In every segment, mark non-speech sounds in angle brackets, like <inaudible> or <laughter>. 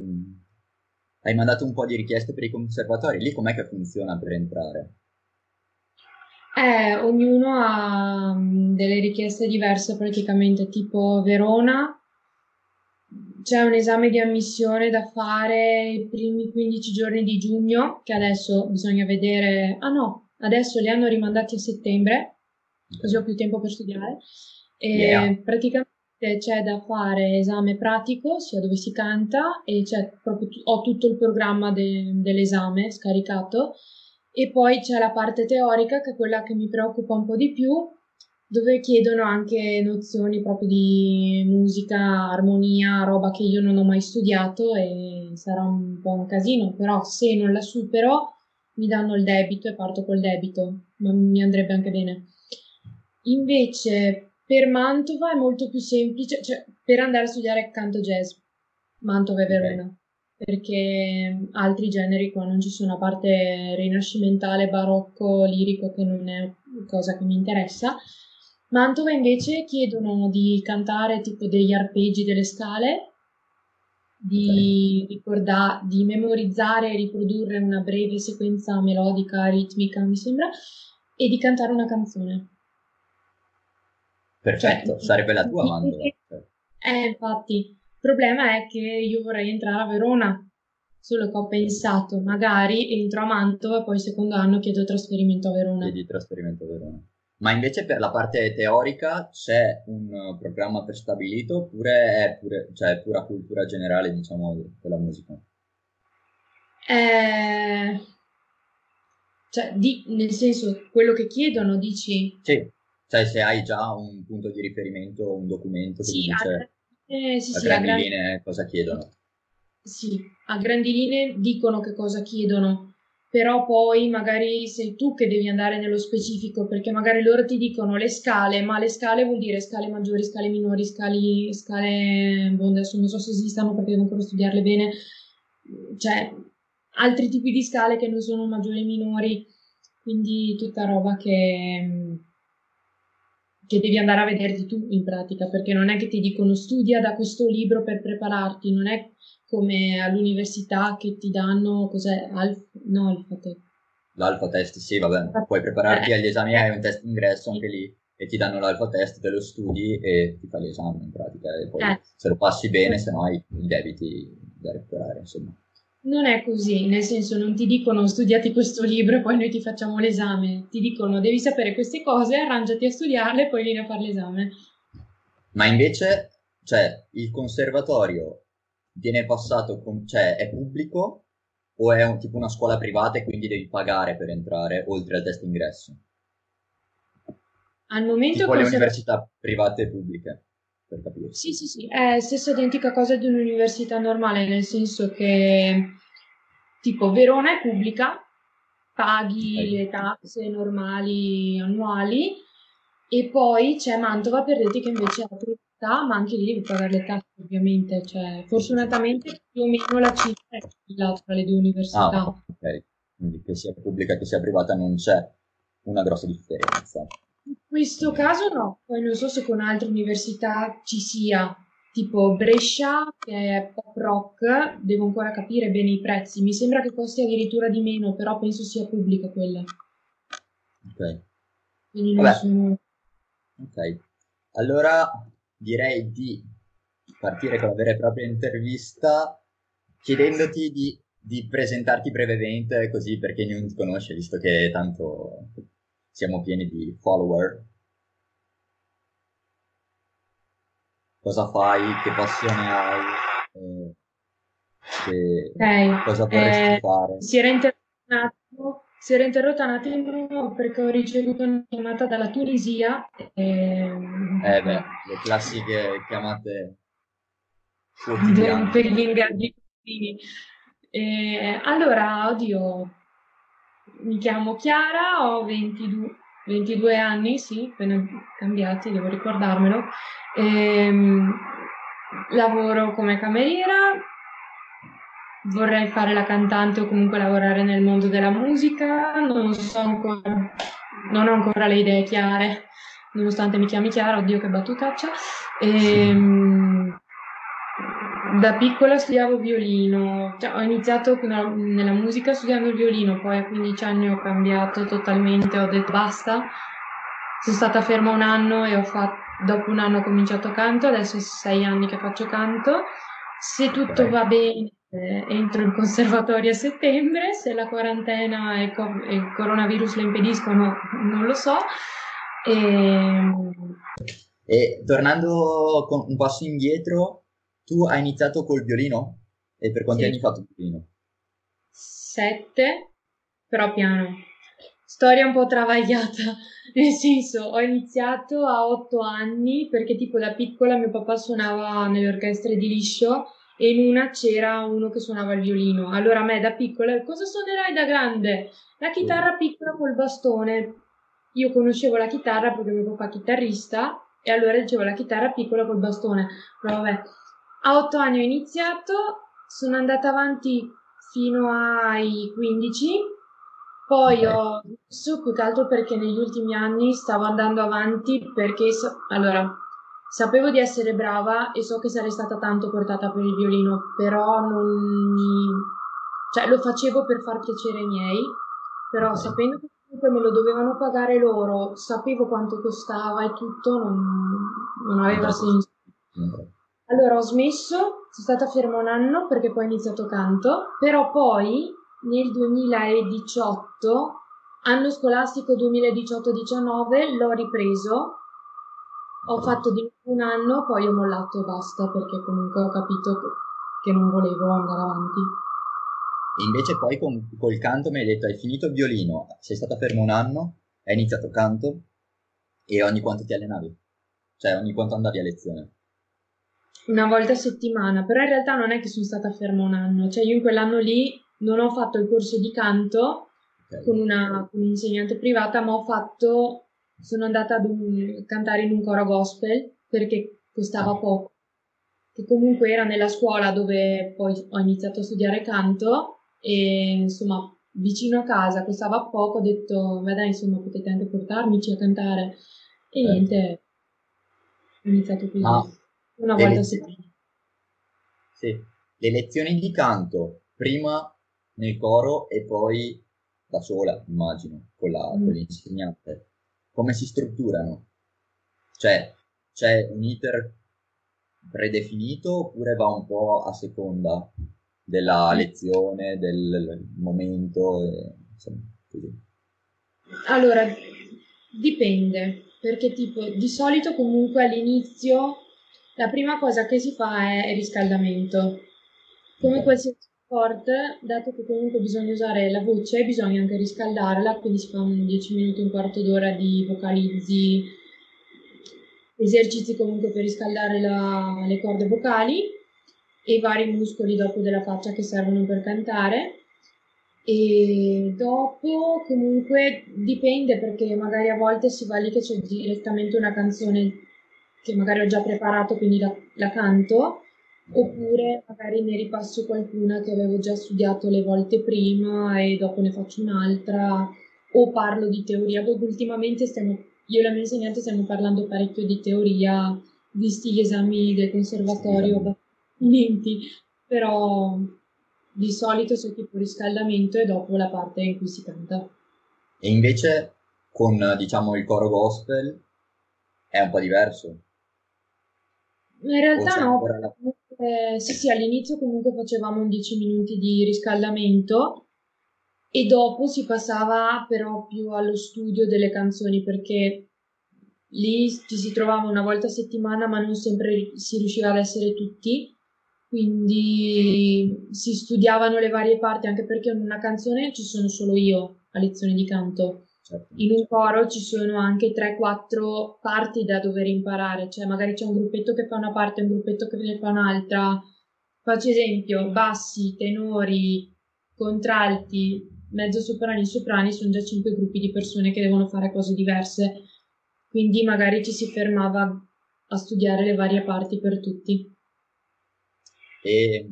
Mm. Hai mandato un po' di richieste per i conservatori, lì com'è che funziona per entrare? Eh, ognuno ha mm, delle richieste diverse praticamente, tipo Verona c'è un esame di ammissione da fare i primi 15 giorni di giugno, che adesso bisogna vedere. Ah no, adesso li hanno rimandati a settembre, così ho più tempo per studiare. E yeah. praticamente c'è da fare esame pratico, sia dove si canta, e proprio, ho tutto il programma de, dell'esame scaricato. E poi c'è la parte teorica, che è quella che mi preoccupa un po' di più, dove chiedono anche nozioni proprio di musica, armonia, roba che io non ho mai studiato e sarà un po' un casino, però se non la supero mi danno il debito e parto col debito, ma mi andrebbe anche bene. Invece per Mantova è molto più semplice, cioè per andare a studiare canto jazz, Mantova e Verona, okay. perché altri generi qua non ci sono, a parte rinascimentale, barocco, lirico, che non è cosa che mi interessa, Mantova invece chiedono di cantare tipo degli arpeggi delle scale, di, ricorda- di memorizzare e riprodurre una breve sequenza melodica, ritmica, mi sembra, e di cantare una canzone. Perfetto, cioè, sarebbe la tua Mantova. Eh, infatti, il problema è che io vorrei entrare a Verona, solo che ho pensato, magari entro a Mantova e poi il secondo anno chiedo trasferimento a Verona. Chiedi trasferimento a Verona. Ma invece per la parte teorica c'è un programma prestabilito oppure è pure, cioè, pura cultura generale, diciamo, della musica? Eh, cioè, di, nel senso, quello che chiedono, dici? Sì, cioè se hai già un punto di riferimento, un documento che sì, dice a, eh, sì, a sì, grandi a linee cosa chiedono. Sì, a grandi linee dicono che cosa chiedono però poi magari sei tu che devi andare nello specifico perché magari loro ti dicono le scale, ma le scale vuol dire scale maggiori, scale minori, scali, scale, boh, adesso non so se esistano perché devo ancora studiarle bene, cioè altri tipi di scale che non sono maggiori e minori, quindi tutta roba che, che devi andare a vederti tu in pratica, perché non è che ti dicono studia da questo libro per prepararti, non è come all'università che ti danno, cos'è, alf, no, alfa test. L'alfa test, sì, vabbè, puoi prepararti eh. agli esami, hai un test ingresso anche lì e ti danno l'alfa test, te lo studi e ti fai l'esame in pratica e poi eh. se lo passi bene, se no hai i debiti da recuperare, insomma. Non è così, nel senso non ti dicono studiati questo libro e poi noi ti facciamo l'esame, ti dicono devi sapere queste cose, arrangiati a studiarle e poi vieni a fare l'esame. Ma invece, cioè, il conservatorio viene passato, con, cioè è pubblico o è un, tipo una scuola privata e quindi devi pagare per entrare oltre al test ingresso? Al momento tipo le università private e pubbliche, per capire. Sì, sì, sì, è stessa identica cosa di un'università normale, nel senso che tipo Verona è pubblica, paghi le tasse normali annuali e poi c'è Mantova per dirti che invece è privata ma anche lì devi pagare le tasse ovviamente, cioè, fortunatamente più o meno la cifra è quella tra le due università. Ah, ok, quindi che sia pubblica che sia privata non c'è una grossa differenza. In questo caso no, poi non so se con altre università ci sia, tipo Brescia che è pop rock, devo ancora capire bene i prezzi, mi sembra che costi addirittura di meno, però penso sia pubblica quella. Ok. Quindi non sono... Ok, allora direi di partire con la vera e propria intervista chiedendoti di, di presentarti brevemente così perché non ti conosce, visto che tanto siamo pieni di follower. Cosa fai? Che passione hai? Eh, che, okay. cosa vorresti eh, fare? Si era interrotta si era interrotta un attimo perché ho ricevuto una chiamata dalla Tunisia. E... Eh beh, le classiche chiamate per gli ingaggi. Allora, oddio, mi chiamo Chiara, ho 22, 22 anni, sì, appena cambiati, devo ricordarmelo. Ehm, lavoro come cameriera, vorrei fare la cantante o comunque lavorare nel mondo della musica, non so ancora, non ho ancora le idee chiare, nonostante mi chiami Chiara, oddio che battutaccia. E, ehm, da piccola studiavo violino, cioè, ho iniziato nella musica studiando il violino, poi a 15 anni ho cambiato totalmente, ho detto basta, sono stata ferma un anno e ho fatto, dopo un anno ho cominciato canto, adesso è sei anni che faccio canto, se tutto va bene eh, entro il conservatorio a settembre, se la quarantena e, co- e il coronavirus lo impediscono non lo so. E... Ehm, e tornando un passo indietro, tu hai iniziato col violino? E per quanti sì. anni hai fatto il violino? Sette, però piano. Storia un po' travagliata, <laughs> nel senso ho iniziato a otto anni perché tipo da piccola mio papà suonava nelle orchestre di liscio e in una c'era uno che suonava il violino. Allora a me da piccola, cosa suonerai da grande? La chitarra piccola col bastone. Io conoscevo la chitarra perché mio papà è chitarrista e allora dicevo la chitarra piccola col bastone. Però vabbè, a otto anni ho iniziato, sono andata avanti fino ai 15, poi ho smesso più che altro perché negli ultimi anni stavo andando avanti perché, allora, sapevo di essere brava e so che sarei stata tanto portata per il violino, però non mi... cioè lo facevo per far piacere ai miei, però sapendo che comunque me lo dovevano pagare loro, sapevo quanto costava e tutto, non, non aveva senso. Allora ho smesso, sono stata ferma un anno perché poi ho iniziato canto, però poi nel 2018, anno scolastico 2018-19, l'ho ripreso, ho fatto di un anno, poi ho mollato e basta perché comunque ho capito che non volevo andare avanti. Invece poi con, col canto mi hai detto hai finito il violino, sei stata ferma un anno, hai iniziato canto e ogni quanto ti allenavi? Cioè ogni quanto andavi a lezione? Una volta a settimana, però in realtà non è che sono stata ferma un anno, cioè io in quell'anno lì non ho fatto il corso di canto okay. con, una, con un'insegnante privata, ma ho fatto, sono andata ad un, cantare in un coro gospel perché costava poco, che comunque era nella scuola dove poi ho iniziato a studiare canto e insomma vicino a casa costava poco, ho detto, beh dai, insomma potete anche portarmici a cantare e eh. niente, ho iniziato così, ah, una volta a settimana. Sì, le lezioni di canto prima nel coro e poi da sola, immagino, con, la, mm. con l'insegnante. Come si strutturano? Cioè, c'è un iter predefinito oppure va un po' a seconda della lezione, del momento, e, insomma, così. Allora, dipende, perché tipo di solito comunque all'inizio la prima cosa che si fa è il riscaldamento. Come qualsiasi sport, dato che comunque bisogna usare la voce, bisogna anche riscaldarla, quindi si fa un 10 minuti, un quarto d'ora di vocalizzi, esercizi comunque per riscaldare la, le corde vocali e i vari muscoli dopo della faccia che servono per cantare. E dopo comunque dipende perché magari a volte si va lì che c'è direttamente una canzone che magari ho già preparato, quindi la, la canto, oppure magari ne ripasso qualcuna che avevo già studiato le volte prima e dopo ne faccio un'altra, o parlo di teoria. Ultimamente stiamo, io e la mia insegnante stiamo parlando parecchio di teoria, visti gli esami del conservatorio, niente, però di solito c'è tipo riscaldamento e dopo la parte in cui si canta. E invece con diciamo il coro gospel è un po' diverso. In realtà no, la... eh, sì sì all'inizio comunque facevamo 10 minuti di riscaldamento e dopo si passava però più allo studio delle canzoni perché lì ci si trovava una volta a settimana ma non sempre si riusciva ad essere tutti quindi si studiavano le varie parti anche perché in una canzone ci sono solo io a lezione di canto. Certo. In un coro ci sono anche 3-4 parti da dover imparare, cioè magari c'è un gruppetto che fa una parte, un gruppetto che ne fa un'altra. Faccio esempio, bassi, tenori, contralti, mezzo soprani e soprani sono già 5 gruppi di persone che devono fare cose diverse, quindi magari ci si fermava a studiare le varie parti per tutti. E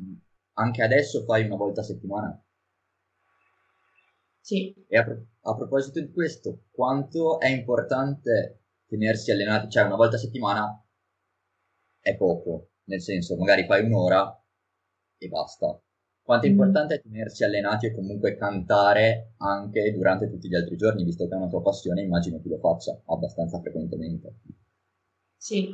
anche adesso fai una volta a settimana? Sì. E a, pro- a proposito di questo, quanto è importante tenersi allenati? Cioè una volta a settimana è poco, nel senso magari fai un'ora, e basta. Quanto è mm. importante tenersi allenati e comunque cantare anche durante tutti gli altri giorni, visto che è una tua passione, immagino che lo faccia abbastanza frequentemente. Sì,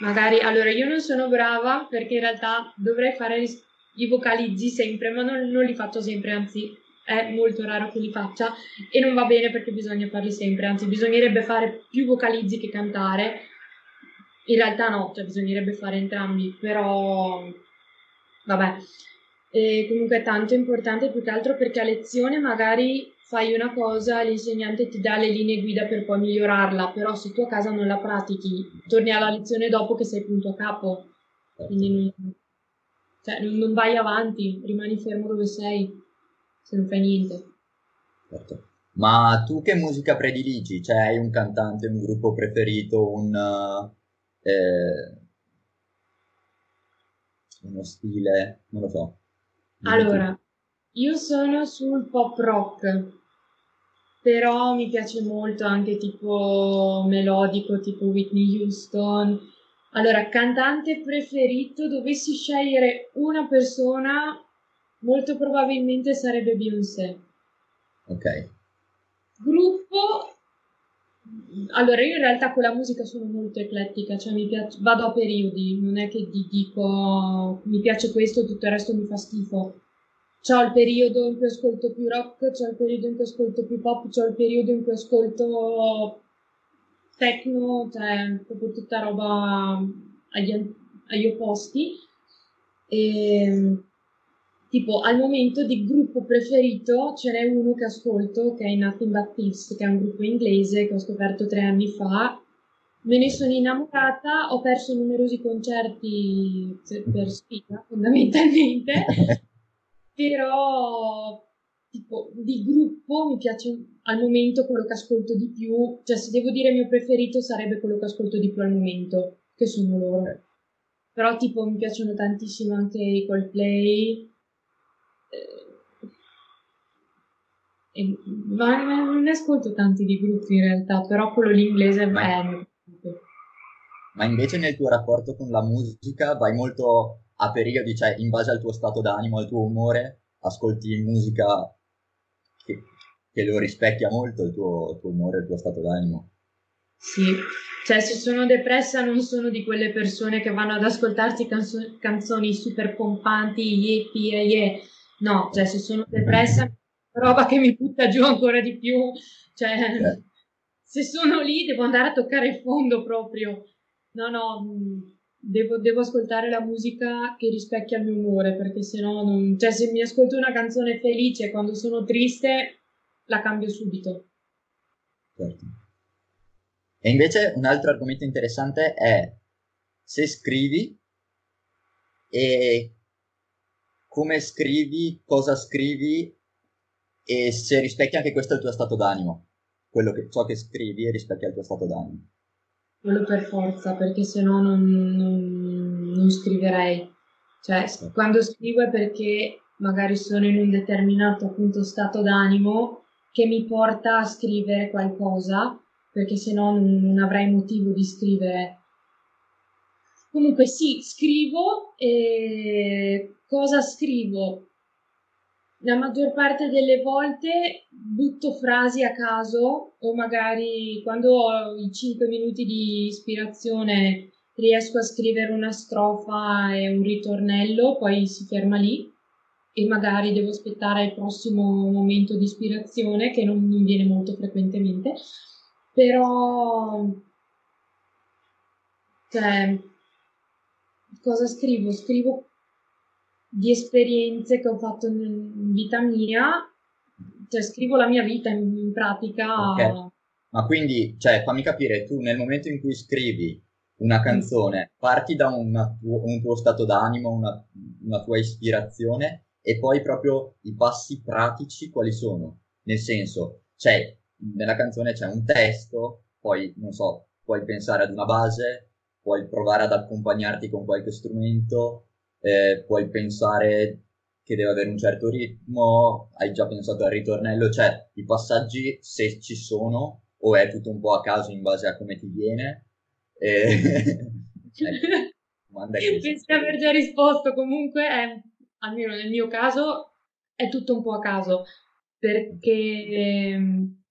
magari allora io non sono brava perché in realtà dovrei fare i vocalizzi sempre, ma non, non li faccio sempre, anzi è molto raro che li faccia e non va bene perché bisogna farli sempre, anzi bisognerebbe fare più vocalizzi che cantare. In realtà no, cioè bisognerebbe fare entrambi, però vabbè. E comunque è tanto importante più che altro perché a lezione magari fai una cosa, l'insegnante ti dà le linee guida per poi migliorarla, però se tu a casa non la pratichi, torni alla lezione dopo che sei punto a capo, quindi non, cioè, non vai avanti, rimani fermo dove sei, se non fai niente. Certo. Ma tu che musica prediligi? Cioè hai un cantante, un gruppo preferito, un... Eh, uno stile, non lo so. Allora, io sono sul pop rock, però mi piace molto anche tipo melodico, tipo Whitney Houston. Allora, cantante preferito, dovessi scegliere una persona, molto probabilmente sarebbe Beyoncé. Ok. Gruppo, allora io in realtà con la musica sono molto eclettica, cioè mi piace, vado a periodi, non è che ti dico mi piace questo, tutto il resto mi fa schifo c'ho il periodo in cui ascolto più rock, c'ho il periodo in cui ascolto più pop, c'ho il periodo in cui ascolto techno, cioè proprio tutta roba agli, agli opposti. E, tipo al momento di gruppo preferito ce n'è uno che ascolto che è Nothing But Thieves, che è un gruppo inglese che ho scoperto tre anni fa. Me ne sono innamorata, ho perso numerosi concerti per sfida <laughs> fondamentalmente. <laughs> però tipo di gruppo mi piace al momento quello che ascolto di più, cioè se devo dire il mio preferito sarebbe quello che ascolto di più al momento, che sono loro. Però tipo mi piacciono tantissimo anche i Coldplay. Eh, ma, non ne ascolto tanti di gruppi in realtà, però quello l'inglese è ma, ma invece nel tuo rapporto con la musica vai molto a periodi, cioè in base al tuo stato d'animo, al tuo umore, ascolti musica che, che lo rispecchia molto il tuo, il tuo umore, il tuo stato d'animo. Sì, cioè se sono depressa non sono di quelle persone che vanno ad ascoltarsi canzo- canzoni super pompanti, yippie, yeah, yeah. No, cioè se sono depressa roba che mi butta giù ancora di più, cioè eh. se sono lì devo andare a toccare il fondo proprio, no no, mm, devo, devo, ascoltare la musica che rispecchia il mio umore, perché se no non... Cioè, se mi ascolto una canzone felice quando sono triste, la cambio subito. Certo. E invece un altro argomento interessante è se scrivi e come scrivi, cosa scrivi e se rispecchia anche questo il tuo stato d'animo, quello che, ciò che scrivi rispecchia il tuo stato d'animo quello per forza, perché se no non, non, non scriverei. Cioè, quando scrivo è perché magari sono in un determinato appunto stato d'animo che mi porta a scrivere qualcosa, perché se no non, non avrei motivo di scrivere. Comunque sì, scrivo e cosa scrivo? la maggior parte delle volte butto frasi a caso o magari quando ho i 5 minuti di ispirazione riesco a scrivere una strofa e un ritornello, poi si ferma lì e magari devo aspettare il prossimo momento di ispirazione che non, non viene molto frequentemente, però cioè, cosa scrivo? Scrivo di esperienze che ho fatto in vita mia, cioè scrivo la mia vita in, in pratica. Okay. Ma quindi, cioè, fammi capire, tu nel momento in cui scrivi una canzone, parti da una, un tuo stato d'animo, una, una tua ispirazione e poi proprio i passi pratici quali sono? Nel senso, c'è, nella canzone c'è un testo, poi, non so, puoi pensare ad una base, puoi provare ad accompagnarti con qualche strumento, eh, puoi pensare che deve avere un certo ritmo, hai già pensato al ritornello, cioè i passaggi se ci sono o è tutto un po' a caso in base a come ti viene. E... eh, <laughs> Penso di aver già risposto, comunque è almeno nel mio caso, è tutto un po' a caso, perché ehm,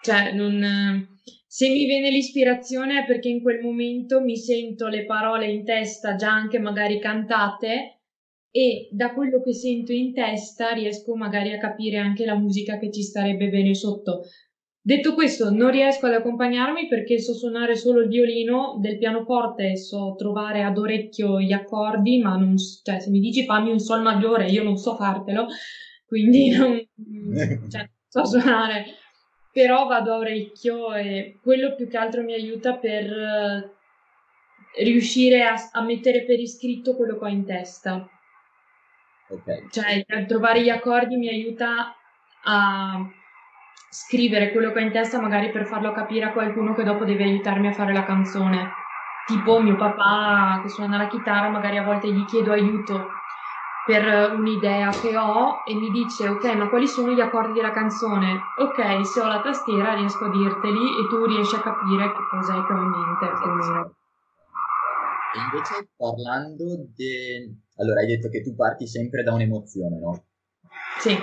cioè, non, se mi viene l'ispirazione è perché in quel momento mi sento le parole in testa già anche magari cantate e da quello che sento in testa riesco magari a capire anche la musica che ci starebbe bene sotto. Detto questo, non riesco ad accompagnarmi perché so suonare solo il violino, del pianoforte so trovare ad orecchio gli accordi, ma non, cioè, se mi dici fammi un sol maggiore, io non so fartelo, quindi non, <laughs> cioè, so suonare, però vado a orecchio e quello più che altro mi aiuta per uh, riuscire a, a mettere per iscritto quello che ho in testa. Okay. Cioè, trovare gli accordi mi aiuta a scrivere quello che ho in testa magari per farlo capire a qualcuno che dopo deve aiutarmi a fare la canzone. Tipo mio papà che suona la chitarra, magari a volte gli chiedo aiuto per un'idea che ho e mi dice ok ma quali sono gli accordi della canzone? Ok se ho la tastiera riesco a dirteli e tu riesci a capire che cos'è che ho in mente più o meno. E invece parlando di allora hai detto che tu parti sempre da un'emozione no? sì.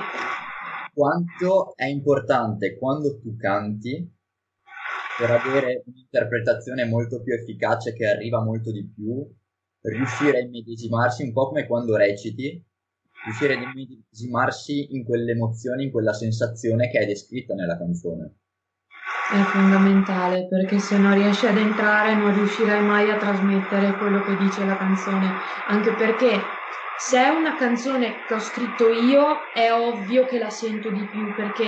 Quanto è importante quando tu canti per avere un'interpretazione molto più efficace che arriva molto di più, riuscire a immedesimarsi un po' come quando reciti, riuscire ad immedesimarsi in quelle emozioni, in quella sensazione che è descritta nella canzone. È fondamentale perché se non riesci ad entrare non riuscirai mai a trasmettere quello che dice la canzone, anche perché se è una canzone che ho scritto io, è ovvio che la sento di più perché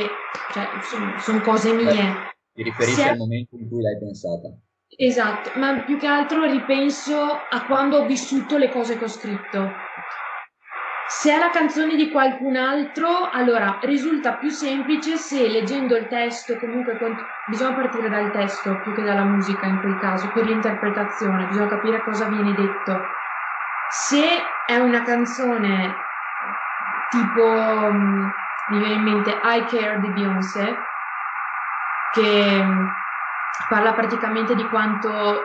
cioè, sono, sono cose mie. Beh, ti riferisci se... al momento in cui l'hai pensata. Esatto, ma più che altro ripenso a quando ho vissuto le cose che ho scritto. Se è la canzone di qualcun altro, allora risulta più semplice se leggendo il testo, comunque bisogna partire dal testo più che dalla musica in quel caso, per l'interpretazione, bisogna capire cosa viene detto se è una canzone tipo, mm, mi viene in mente I Care di Beyoncé, che mm, parla praticamente di quanto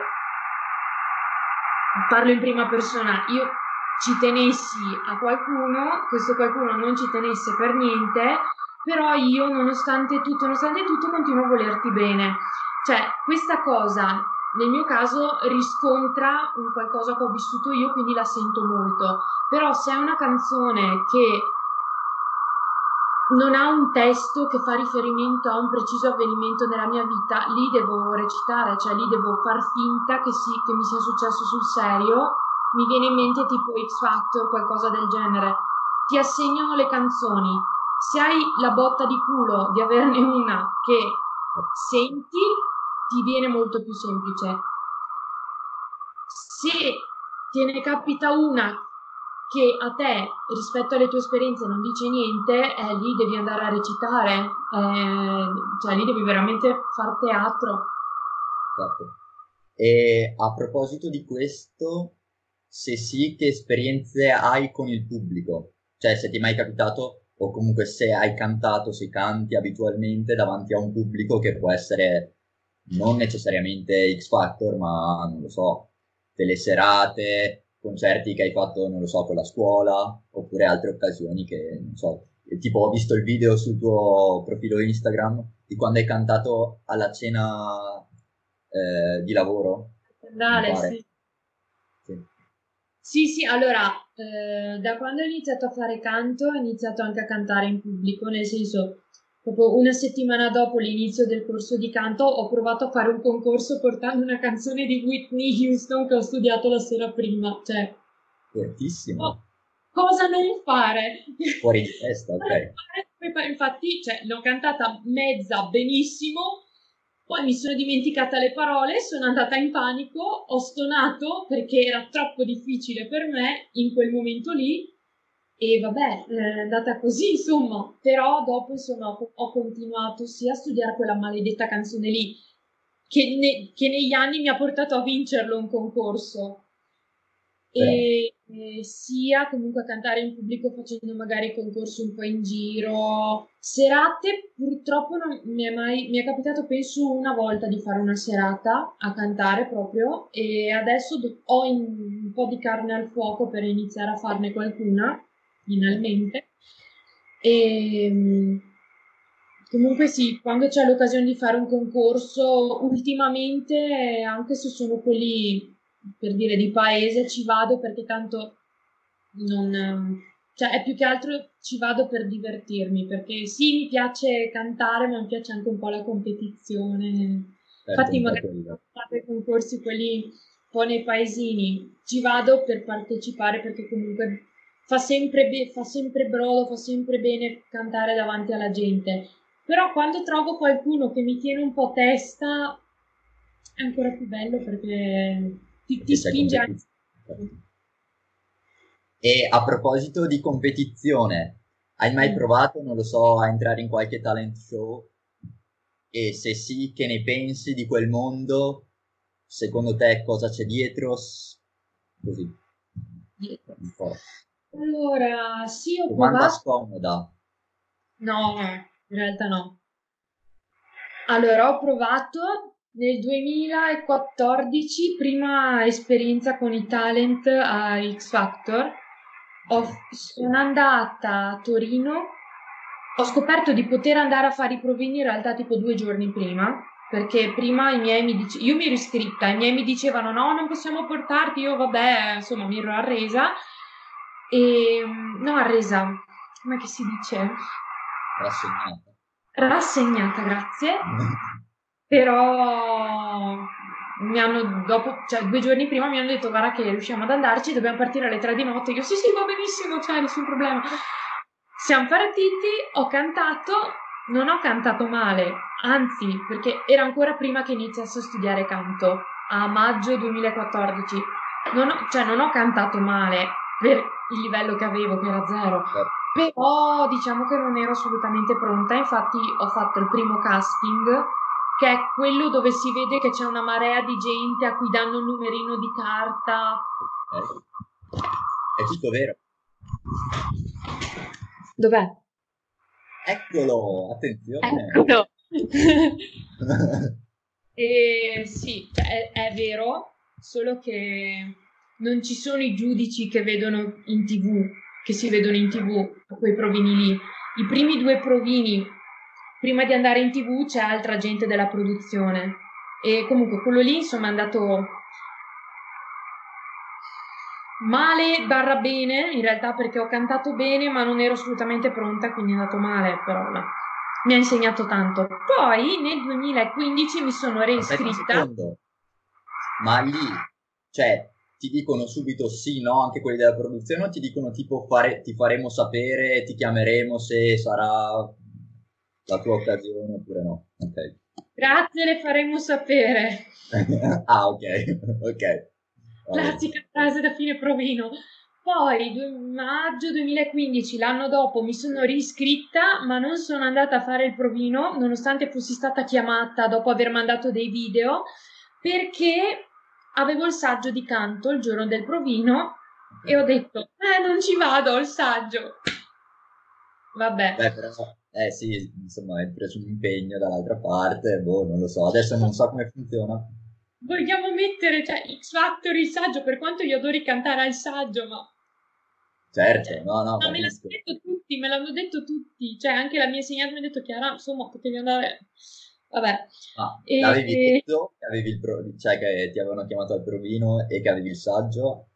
parlo in prima persona, io ci tenessi a qualcuno, questo qualcuno non ci tenesse per niente, però io nonostante tutto, nonostante tutto continuo a volerti bene. Cioè, questa cosa nel mio caso riscontra un qualcosa che ho vissuto io, quindi la sento molto. Però se è una canzone che non ha un testo che fa riferimento a un preciso avvenimento nella mia vita, lì devo recitare, cioè lì devo far finta che, si, che mi sia successo sul serio. Mi viene in mente tipo X Factor, qualcosa del genere. Ti assegnano le canzoni. Se hai la botta di culo di averne una che senti, ti viene molto più semplice. Se te ne capita una che a te rispetto alle tue esperienze non dice niente, eh, lì devi andare a recitare, eh, cioè lì devi veramente far teatro. Esatto. E a proposito di questo, se sì, che esperienze hai con il pubblico? Cioè, se ti è mai capitato, o comunque se hai cantato, se canti abitualmente davanti a un pubblico che può essere non necessariamente X Factor, ma non lo so, delle serate, concerti che hai fatto, non lo so, con la scuola, oppure altre occasioni che, non so, tipo ho visto il video sul tuo profilo Instagram di quando hai cantato alla cena eh, di lavoro. Andale, sì. sì. Sì, sì, allora, eh, da quando ho iniziato a fare canto ho iniziato anche a cantare in pubblico, nel senso, Proprio una settimana dopo l'inizio del corso di canto ho provato a fare un concorso portando una canzone di Whitney Houston che ho studiato la sera prima. Cioè, fortissimo. Oh, cosa non fare? Fuori di testa, ok. Infatti, cioè, l'ho cantata mezza benissimo, poi mi sono dimenticata le parole, sono andata in panico, ho stonato perché era troppo difficile per me in quel momento lì e vabbè, è andata così, insomma, però dopo, insomma, ho continuato sia a studiare quella maledetta canzone lì, che, ne, che negli anni mi ha portato a vincerlo un concorso. E eh, sia comunque cantare in pubblico facendo magari concorsi un po' in giro. Serate purtroppo non mi è mai mi è capitato penso una volta di fare una serata a cantare proprio e adesso ho in, un po' di carne al fuoco per iniziare a farne qualcuna finalmente. E ehm, comunque sì, quando c'è l'occasione di fare un concorso, ultimamente anche se sono quelli per dire di paese ci vado perché tanto non... Cioè, è più che altro ci vado per divertirmi, perché sì, mi piace cantare, ma mi piace anche un po' la competizione. Certo, Infatti, magari fate concorsi quelli un po' nei paesini, ci vado per partecipare perché comunque fa sempre, be- fa sempre brodo, fa sempre bene cantare davanti alla gente. Però quando trovo qualcuno che mi tiene un po' testa, è ancora più bello perché ti, ti spinge anche. E a proposito di competizione, hai mai mm. provato, non lo so, a entrare in qualche talent show? E se sì, che ne pensi di quel mondo? Secondo te cosa c'è dietro? Così. Dietro. Un po'. Allora, sì, ho Domanda provato. scomoda. No, in realtà no. Allora, ho provato nel 2014, prima esperienza con i talent a X Factor, ho, sono andata a Torino, ho scoperto di poter andare a fare i provini in realtà tipo due giorni prima, perché prima i miei mi dicevano, io mi ero iscritta, i miei mi dicevano no, non possiamo portarti, io vabbè, insomma mi ero arresa, e no, arresa, come si dice? Rassegnata. Rassegnata, grazie. <laughs> però mi hanno dopo, cioè due giorni prima mi hanno detto guarda che riusciamo ad andarci, dobbiamo partire alle tre di notte. Io sì sì va benissimo, cioè nessun problema. Siamo partiti, ho cantato, non ho cantato male, anzi perché era ancora prima che iniziasse a studiare canto, a maggio 2014. Non ho, cioè non ho cantato male per il livello che avevo, che era zero. Certo. Però diciamo che non ero assolutamente pronta, infatti ho fatto il primo casting che è quello dove si vede che c'è una marea di gente a cui danno un numerino di carta. Eh, è tutto vero. Dov'è? Eccolo, attenzione. Eccolo. <laughs> e, sì, cioè, è, è vero, solo che non ci sono i giudici che vedono in tv, che si vedono in tv, quei provini lì. I primi due provini prima di andare in tv c'è altra gente della produzione e comunque quello lì insomma è andato male barra bene in realtà perché ho cantato bene ma non ero assolutamente pronta quindi è andato male però no. mi ha insegnato tanto poi nel 2015 mi sono reiscritta ma lì cioè ti dicono subito sì no anche quelli della produzione o ti dicono tipo fare, ti faremo sapere ti chiameremo se sarà la tua occasione oppure no. Okay. Grazie, le faremo sapere. <laughs> ah, ok, <laughs> ok. Classica frase da fine provino. Poi, maggio 2015, l'anno dopo, mi sono riscritta, ma non sono andata a fare il provino, nonostante fossi stata chiamata dopo aver mandato dei video, perché avevo il saggio di canto il giorno del provino e ho detto, eh, non ci vado, ho il saggio. Vabbè. Beh, però eh sì, insomma, hai preso un impegno dall'altra parte, boh, non lo so, adesso non so come funziona. Vogliamo mettere, cioè, X Factor il saggio, per quanto io adori cantare al saggio, ma... Certo, no, no, ma me l'hanno detto tutti, me l'hanno detto tutti, cioè anche la mia insegnante mi ha detto Chiara, insomma, potevi andare... Vabbè. Ah, e, l'avevi e... detto che avevi il pro... cioè che ti avevano chiamato al provino e che avevi il saggio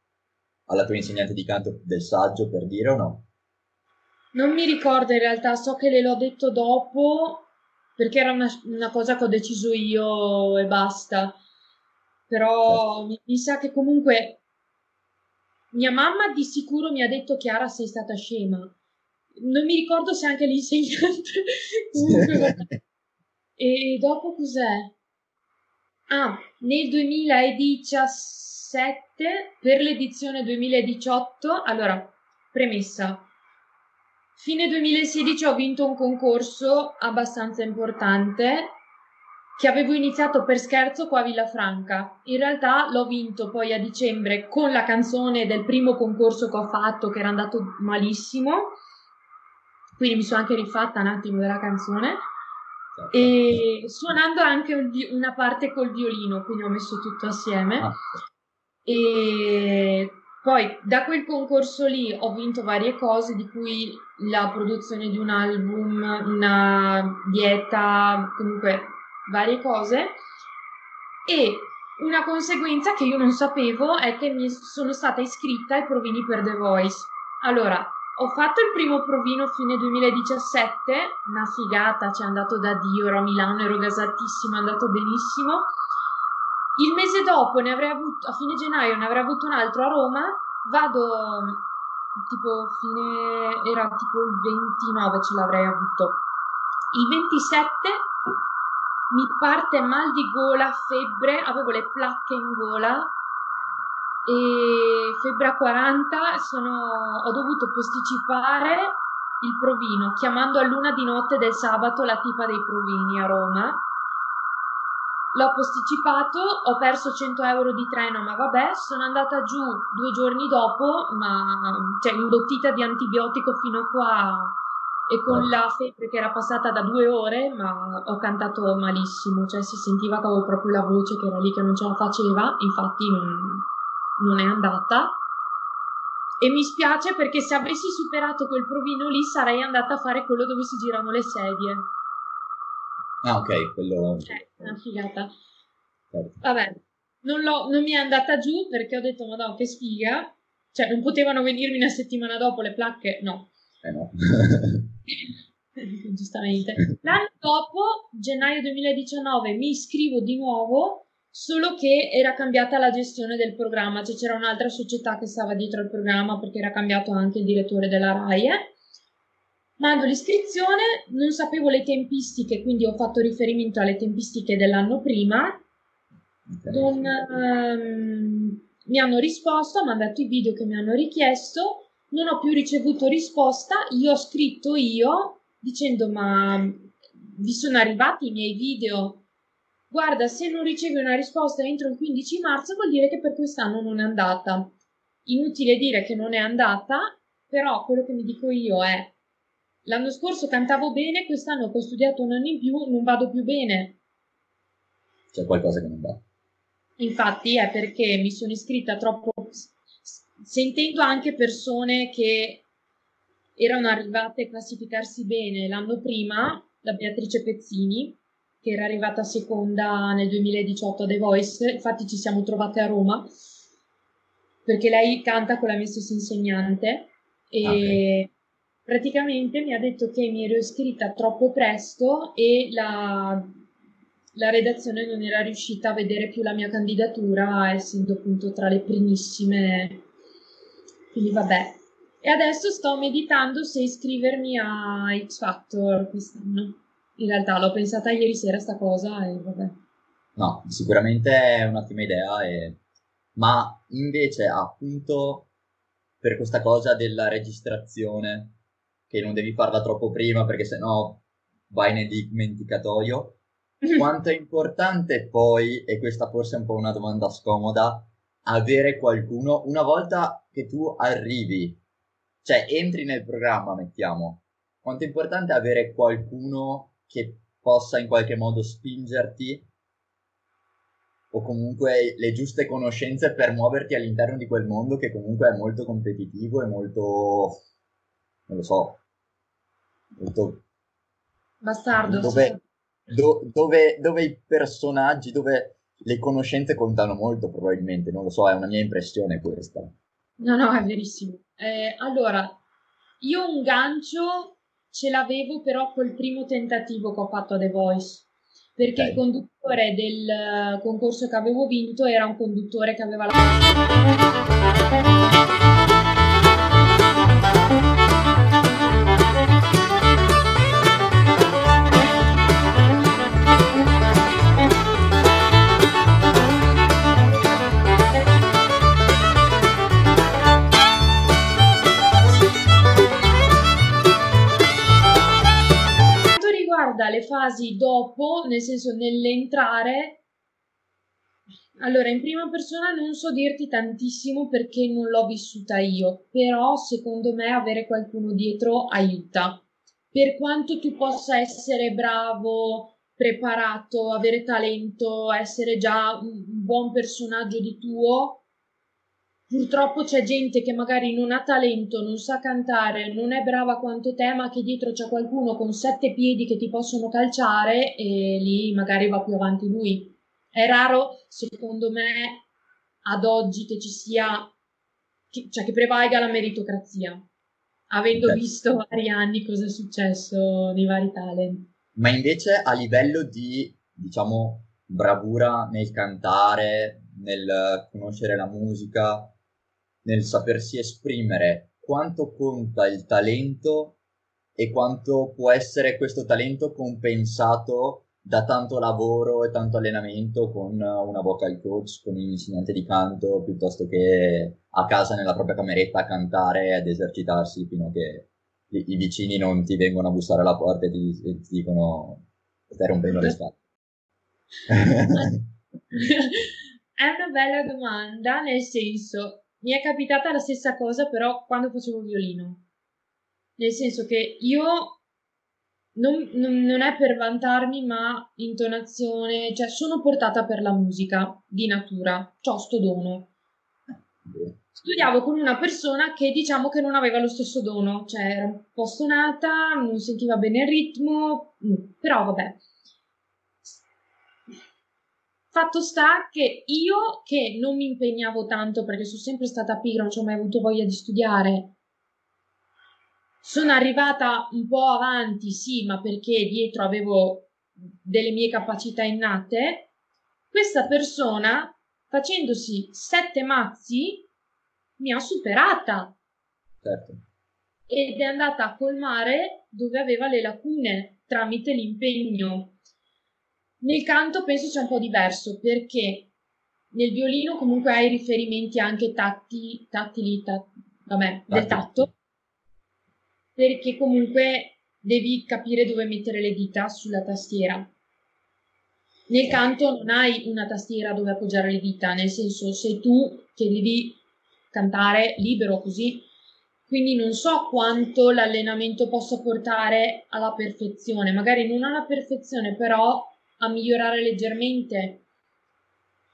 alla tua insegnante di canto del saggio per dire o no? Non mi ricordo in realtà, so che le l'ho detto dopo perché era una, una cosa che ho deciso io e basta. Però mi, mi sa che comunque mia mamma di sicuro mi ha detto Chiara sei stata scema. Non mi ricordo se anche l'insegnante. <laughs> comunque, e dopo cos'è? Ah, nel 2017, per l'edizione 2018, allora, premessa, Fine 2016 ho vinto un concorso abbastanza importante che avevo iniziato per scherzo qua a Villafranca. In realtà l'ho vinto poi a dicembre con la canzone del primo concorso che ho fatto, che era andato malissimo. Quindi mi sono anche rifatta un attimo della canzone. Certo. E suonando anche una parte col violino, quindi ho messo tutto assieme. Ah. E poi da quel concorso lì ho vinto varie cose, di cui la produzione di un album, una dieta, comunque varie cose. E una conseguenza che io non sapevo è che mi sono stata iscritta ai provini per The Voice. Allora, ho fatto il primo provino fine 2017, una figata, ci è andato da Dio, ero a Milano, ero gasatissima, è andato benissimo. Il mese dopo ne avrei avuto, a fine gennaio ne avrei avuto un altro a Roma, vado tipo fine, era tipo il 29 ce l'avrei avuto. Il 27 mi parte mal di gola, febbre, avevo le placche in gola e febbre a 40, sono, ho dovuto posticipare il provino chiamando a luna di notte del sabato la tipa dei provini a Roma. L'ho posticipato, ho perso 100 euro di treno, ma vabbè, sono andata giù due giorni dopo, ma cioè imbottita di antibiotico fino a qua e con la febbre che era passata da due ore, ma ho cantato malissimo, cioè si sentiva che avevo proprio la voce che era lì che non ce la faceva, infatti non, non è andata. E mi spiace perché se avessi superato quel provino lì sarei andata a fare quello dove si girano le sedie. Ah, ok, quello... Cioè, una figata. Certo. Vabbè, non, non, mi è andata giù perché ho detto, madonna, che sfiga. Cioè, non potevano venirmi una settimana dopo le placche? No. Eh no. <laughs> Giustamente. L'anno dopo, gennaio 2019, mi iscrivo di nuovo, solo che era cambiata la gestione del programma, cioè c'era un'altra società che stava dietro al programma perché era cambiato anche il direttore della RAI. Eh? Mando l'iscrizione, non sapevo le tempistiche, quindi ho fatto riferimento alle tempistiche dell'anno prima. Non, um, mi hanno risposto, hanno mandato i video che mi hanno richiesto, non ho più ricevuto risposta, io ho scritto io dicendo ma vi sono arrivati i miei video? Guarda, se non ricevi una risposta entro il 15 marzo vuol dire che per quest'anno non è andata. Inutile dire che non è andata, però quello che mi dico io è L'anno scorso cantavo bene, quest'anno che ho studiato un anno in più non vado più bene. C'è qualcosa che non va. Infatti è perché mi sono iscritta troppo, sentendo anche persone che erano arrivate a classificarsi bene l'anno prima, la Beatrice Pezzini, che era arrivata seconda nel 2018 a The Voice, infatti ci siamo trovate a Roma, perché lei canta con la mia stessa insegnante e okay praticamente mi ha detto che mi ero iscritta troppo presto e la, la redazione non era riuscita a vedere più la mia candidatura, essendo appunto tra le primissime. Quindi vabbè. E adesso sto meditando se iscrivermi a X Factor quest'anno. In realtà l'ho pensata ieri sera sta cosa e vabbè. No, sicuramente è un'ottima idea, e... ma invece appunto per questa cosa della registrazione che non devi farla troppo prima perché sennò vai nel dimenticatoio. <laughs> Quanto è importante poi, e questa forse è un po' una domanda scomoda, avere qualcuno una volta che tu arrivi, cioè entri nel programma, mettiamo, quanto è importante avere qualcuno che possa in qualche modo spingerti o comunque le giuste conoscenze per muoverti all'interno di quel mondo che comunque è molto competitivo e molto, non lo so, molto bastardo dove, sì. do, dove, dove, i personaggi dove le conoscenze contano molto probabilmente. Non lo so è una mia impressione questa. No no è verissimo. Eh, allora io un gancio ce l'avevo però col primo tentativo che ho fatto a The Voice perché okay. il conduttore del concorso che avevo vinto era un conduttore che aveva la le fasi dopo, nel senso nell'entrare, allora, in prima persona non so dirti tantissimo perché non l'ho vissuta io, però secondo me avere qualcuno dietro aiuta. Per quanto tu possa essere bravo, preparato, avere talento, essere già un buon personaggio di tuo, purtroppo c'è gente che magari non ha talento, non sa cantare, non è brava quanto te, ma che dietro c'è qualcuno con sette piedi che ti possono calciare e lì magari va più avanti lui. È raro, secondo me, ad oggi che ci sia, che, cioè che prevalga la meritocrazia, avendo Beh. visto vari anni cosa è successo nei vari talent. Ma invece a livello di, diciamo, bravura nel cantare, nel conoscere la musica, nel sapersi esprimere, quanto conta il talento e quanto può essere questo talento compensato da tanto lavoro e tanto allenamento con una vocal coach, con un insegnante di canto, piuttosto che a casa nella propria cameretta a cantare ed esercitarsi fino a che i, i vicini non ti vengono a bussare alla porta e ti, e ti dicono stai rompendo le scatole. è una bella domanda, nel senso, mi è capitata la stessa cosa però quando facevo violino. Nel senso che io non, non, è per vantarmi, ma intonazione, cioè sono portata per la musica di natura, ho sto dono. Studiavo con una persona che diciamo che non aveva lo stesso dono, cioè era un po' stonata, non sentiva bene il ritmo, mm, però vabbè. Fatto sta che io che non mi impegnavo tanto perché sono sempre stata pigra, non ho mai avuto voglia di studiare, sono arrivata un po' avanti, sì, ma perché dietro avevo delle mie capacità innate. Questa persona, facendosi sette mazzi, mi ha superata. Certo. Ed è andata a colmare dove aveva le lacune tramite l'impegno. Nel canto penso sia un po' diverso perché nel violino comunque hai riferimenti anche tatti, tattili, tat, vabbè, del tatto perché comunque devi capire dove mettere le dita sulla tastiera. Nel canto non hai una tastiera dove appoggiare le dita, nel senso sei tu che devi cantare libero così. Quindi non so quanto l'allenamento possa portare alla perfezione, magari non alla perfezione, però a migliorare leggermente.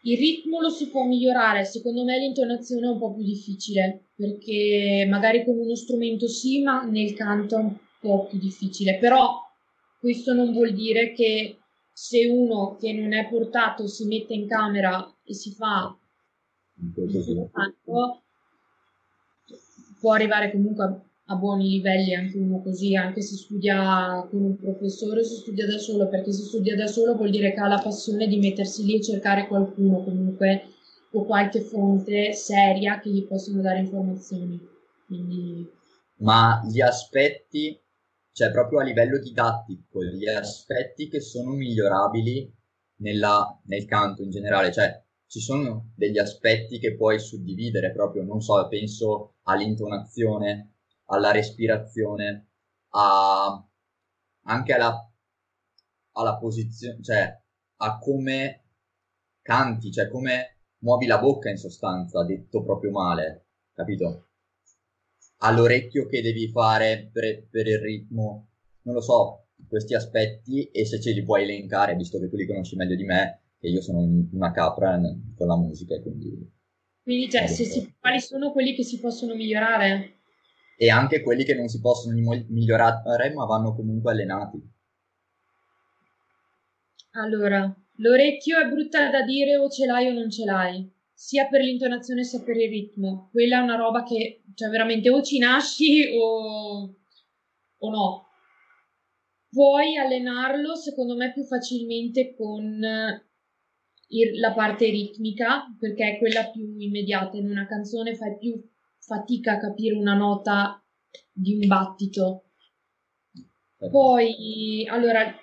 Il ritmo lo si può migliorare, secondo me l'intonazione è un po' più difficile perché magari con uno strumento sì, ma nel canto è un po' più difficile. Però questo non vuol dire che se uno che non è portato si mette in camera e si fa il canto, può arrivare comunque a, buoni livelli anche uno così, anche se studia con un professore o se studia da solo, perché se studia da solo vuol dire che ha la passione di mettersi lì e cercare qualcuno comunque o qualche fonte seria che gli possono dare informazioni. Quindi... Ma gli aspetti, cioè proprio a livello didattico, gli aspetti che sono migliorabili nella, nel canto in generale, cioè ci sono degli aspetti che puoi suddividere proprio, non so, penso all'intonazione, alla respirazione, a, anche alla, alla posizione, cioè a come canti, cioè come muovi la bocca in sostanza, detto proprio male, capito? All'orecchio che devi fare per, per il ritmo, non lo so, questi aspetti e se ce li puoi elencare, visto che tu li conosci meglio di me, che io sono una capra con la musica, quindi... Quindi, cioè, se si, quali sono quelli che si possono migliorare? E anche quelli che non si possono migliorare, ma vanno comunque allenati. Allora, L'orecchio è brutta da dire o ce l'hai o non ce l'hai, sia per l'intonazione sia per il ritmo. Quella è una roba che, cioè veramente o ci nasci o, o no. Puoi allenarlo, secondo me, più facilmente con la parte ritmica, perché è quella più immediata. In una canzone fai più fatica a capire una nota di un battito. Poi, allora,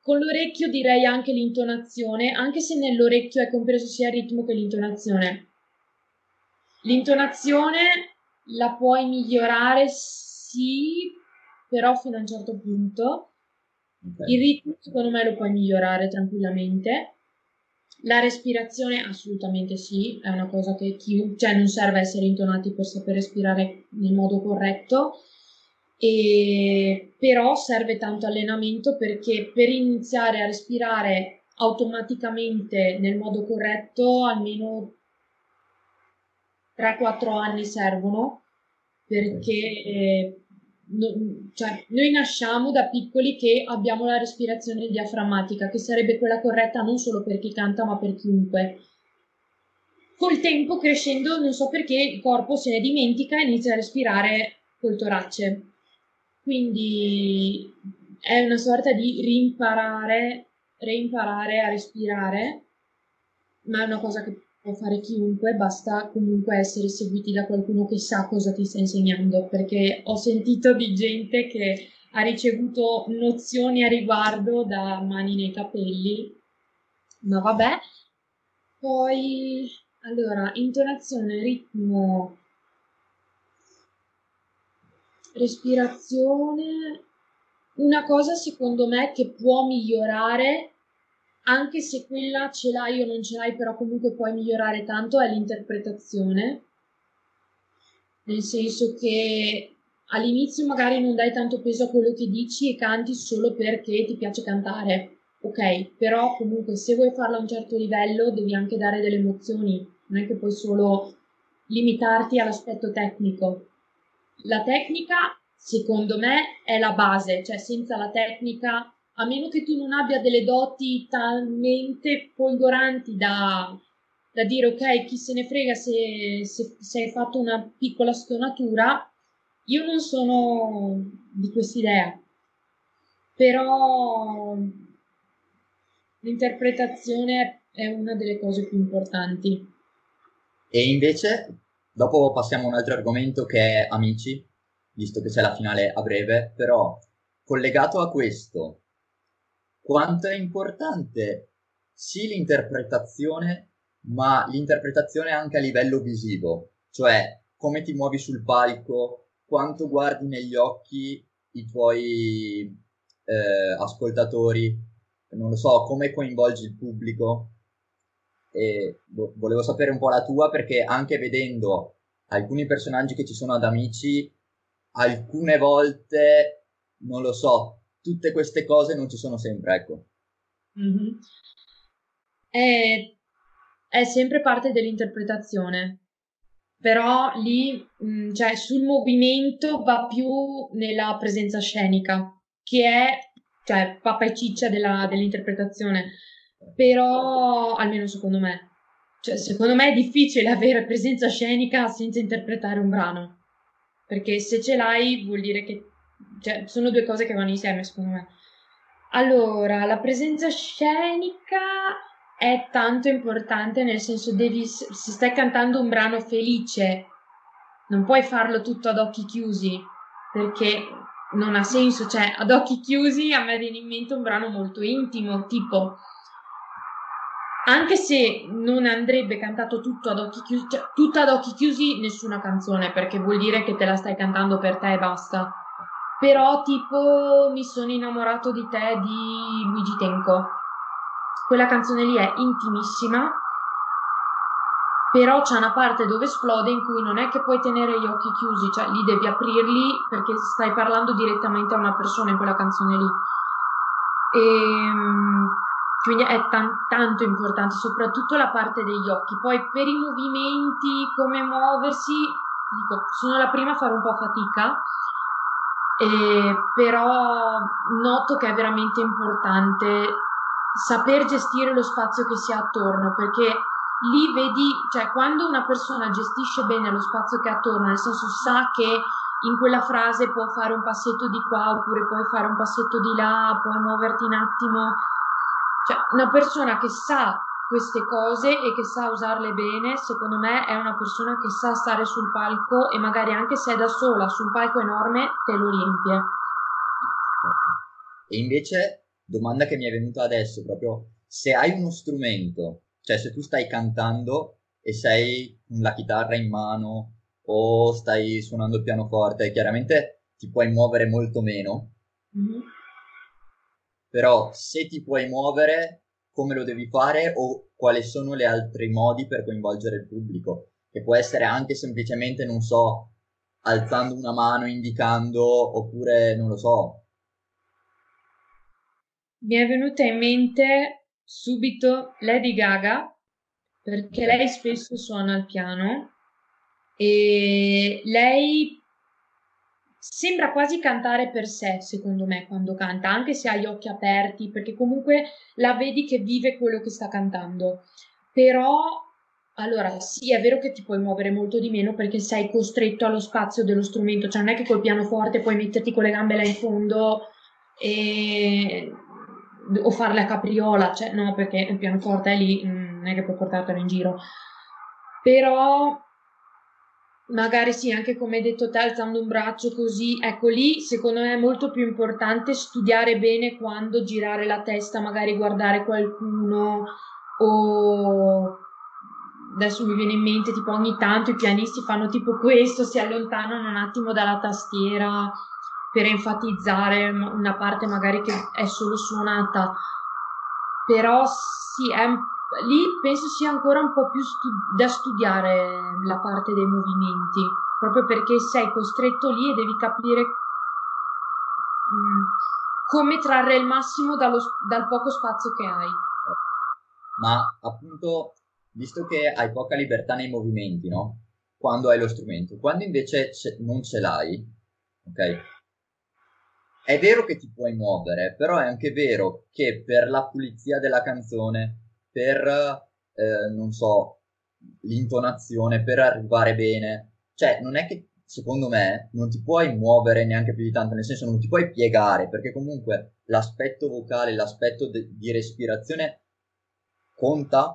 con l'orecchio direi anche l'intonazione, anche se nell'orecchio è compreso sia il ritmo che l'intonazione. L'intonazione la puoi migliorare, sì, però fino a un certo punto. Okay. Il ritmo secondo me lo puoi migliorare tranquillamente. La respirazione assolutamente sì, è una cosa che chi, cioè non serve essere intonati per saper respirare nel modo corretto, e, però serve tanto allenamento perché per iniziare a respirare automaticamente nel modo corretto almeno 3-4 anni servono perché eh, no, cioè, noi nasciamo da piccoli che abbiamo la respirazione diaframmatica, che sarebbe quella corretta non solo per chi canta, ma per chiunque. Col tempo, crescendo, non so perché il corpo se ne dimentica e inizia a respirare col torace. Quindi è una sorta di rimparare, reimparare a respirare, ma è una cosa che può fare chiunque, basta comunque essere seguiti da qualcuno che sa cosa ti sta insegnando, perché ho sentito di gente che ha ricevuto nozioni a riguardo da mani nei capelli, ma vabbè. Poi, allora, intonazione, ritmo, respirazione. Una cosa secondo me che può migliorare anche se quella ce l'hai o non ce l'hai, però comunque puoi migliorare tanto, è l'interpretazione. Nel senso che all'inizio magari non dai tanto peso a quello che dici e canti solo perché ti piace cantare. Ok, però comunque se vuoi farlo a un certo livello devi anche dare delle emozioni, non è che puoi solo limitarti all'aspetto tecnico. La tecnica, secondo me, è la base, cioè senza la tecnica a meno che tu non abbia delle doti talmente folgoranti da, da dire ok, chi se ne frega se, se, se hai fatto una piccola stonatura, io non sono di quest'idea. Però l'interpretazione è una delle cose più importanti. E invece, dopo passiamo a un altro argomento che è amici, visto che c'è la finale a breve, però collegato a questo, quanto è importante sì l'interpretazione, ma l'interpretazione anche a livello visivo, cioè come ti muovi sul palco, quanto guardi negli occhi i tuoi eh, ascoltatori, non lo so, come coinvolgi il pubblico. E volevo sapere un po' la tua perché anche vedendo alcuni personaggi che ci sono ad amici, alcune volte, non lo so, tutte queste cose non ci sono sempre, ecco. Mm-hmm. È, è, sempre parte dell'interpretazione, però lì, mh, mm, cioè sul movimento va più nella presenza scenica, che è, cioè, pappa e ciccia della, dell'interpretazione, però, almeno secondo me, cioè, secondo me è difficile avere presenza scenica senza interpretare un brano, perché se ce l'hai vuol dire che cioè, sono due cose che vanno insieme, secondo me. Allora, la presenza scenica è tanto importante, nel senso devi, se stai cantando un brano felice, non puoi farlo tutto ad occhi chiusi, perché non ha senso, cioè ad occhi chiusi a me viene in mente un brano molto intimo, tipo anche se non andrebbe cantato tutto ad occhi chiusi, cioè tutta ad occhi chiusi nessuna canzone, perché vuol dire che te la stai cantando per te e basta. Però tipo mi sono innamorato di te di Luigi Tenco. Quella canzone lì è intimissima, però c'è una parte dove esplode in cui non è che puoi tenere gli occhi chiusi, cioè li devi aprirli perché stai parlando direttamente a una persona in quella canzone lì. E, ehm, quindi è tan- tanto importante, soprattutto la parte degli occhi. Poi per i movimenti, come muoversi, dico, sono la prima a fare un po' fatica, eh, però noto che è veramente importante saper gestire lo spazio che si ha attorno, perché lì vedi, cioè quando una persona gestisce bene lo spazio che ha attorno, nel senso sa che in quella frase può fare un passetto di qua oppure puoi fare un passetto di là, puoi muoverti un attimo, cioè una persona che sa queste cose e che sa usarle bene, secondo me è una persona che sa stare sul palco e magari anche se è da sola su un palco enorme te lo riempie. E invece, domanda che mi è venuta adesso, proprio se hai uno strumento, cioè se tu stai cantando e sei con la chitarra in mano o stai suonando il pianoforte, chiaramente ti puoi muovere molto meno. Mm-hmm però se ti puoi muovere, come lo devi fare o quali sono gli altri modi per coinvolgere il pubblico, che può essere anche semplicemente, non so, alzando una mano, indicando, oppure non lo so. Mi è venuta in mente subito Lady Gaga, perché lei spesso suona il piano e lei sembra quasi cantare per sé, secondo me, quando canta, anche se ha gli occhi aperti, perché comunque la vedi che vive quello che sta cantando. Però, allora, sì, è vero che ti puoi muovere molto di meno perché sei costretto allo spazio dello strumento, cioè non è che col pianoforte puoi metterti con le gambe là in fondo e... o farle a capriola, cioè no, perché il pianoforte è lì, mm, non è che puoi portartelo in giro. Però magari sì, anche come hai detto te, alzando un braccio così, ecco lì secondo me è molto più importante studiare bene quando girare la testa, magari guardare qualcuno o adesso mi viene in mente tipo ogni tanto i pianisti fanno tipo questo, si allontanano un attimo dalla tastiera per enfatizzare una parte magari che è solo suonata, però sì, è lì penso sia ancora un po' più stu- da studiare la parte dei movimenti, proprio perché sei costretto lì e devi capire mh, mm, come trarre il massimo dallo, dal poco spazio che hai. Ma appunto, visto che hai poca libertà nei movimenti, no? Quando hai lo strumento, quando invece non ce l'hai, ok? È vero che ti puoi muovere, però è anche vero che per la pulizia della canzone, per, eh, non so, l'intonazione, per arrivare bene. Cioè, non è che, secondo me, non ti puoi muovere neanche più di tanto, nel senso non ti puoi piegare, perché comunque l'aspetto vocale, l'aspetto de- di respirazione conta.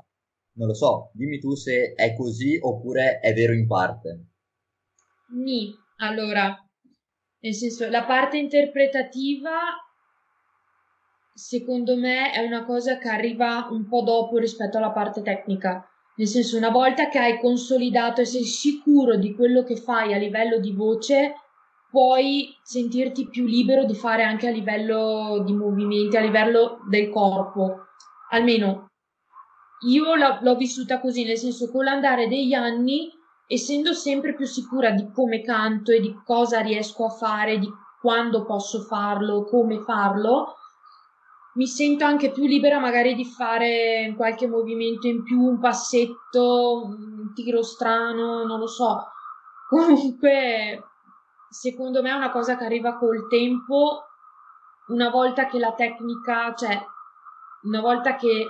Non lo so, dimmi tu se è così oppure è vero in parte. Ni, allora, nel senso, la parte interpretativa secondo me è una cosa che arriva un po' dopo rispetto alla parte tecnica. Nel senso, una volta che hai consolidato e sei sicuro di quello che fai a livello di voce, puoi sentirti più libero di fare anche a livello di movimenti, a livello del corpo. Almeno io l'ho, l'ho vissuta così, nel senso, con l'andare degli anni, essendo sempre più sicura di come canto e di cosa riesco a fare, di quando posso farlo, come farlo, mi sento anche più libera magari di fare qualche movimento in più, un passetto, un tiro strano, non lo so. <laughs> Comunque, secondo me è una cosa che arriva col tempo, una volta che la tecnica, cioè, una volta che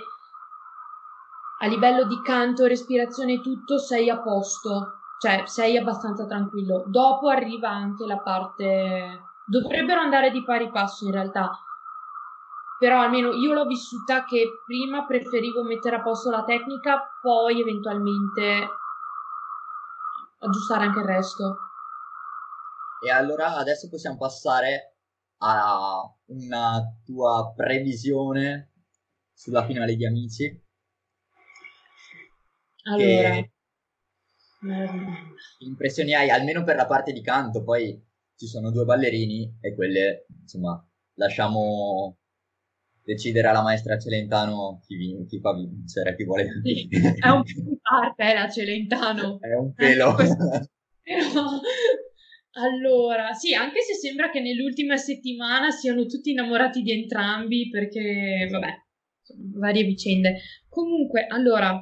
a livello di canto, respirazione e tutto sei a posto, cioè sei abbastanza tranquillo. Dopo arriva anche la parte... Dovrebbero andare di pari passo in realtà però almeno io l'ho vissuta che prima preferivo mettere a posto la tecnica, poi eventualmente aggiustare anche il resto. E allora adesso possiamo passare a una tua previsione sulla finale di Amici. Allora, che impressioni hai almeno per la parte di canto? Poi ci sono due ballerini e quelle, insomma, lasciamo deciderà la maestra Celentano chi, vin- chi fa vincere, chi vuole sì, È un po' di parte eh, la Celentano. <laughs> È un pelo. Però, allora, sì, anche se sembra che nell'ultima settimana siano tutti innamorati di entrambi perché, vabbè, varie vicende. Comunque, allora,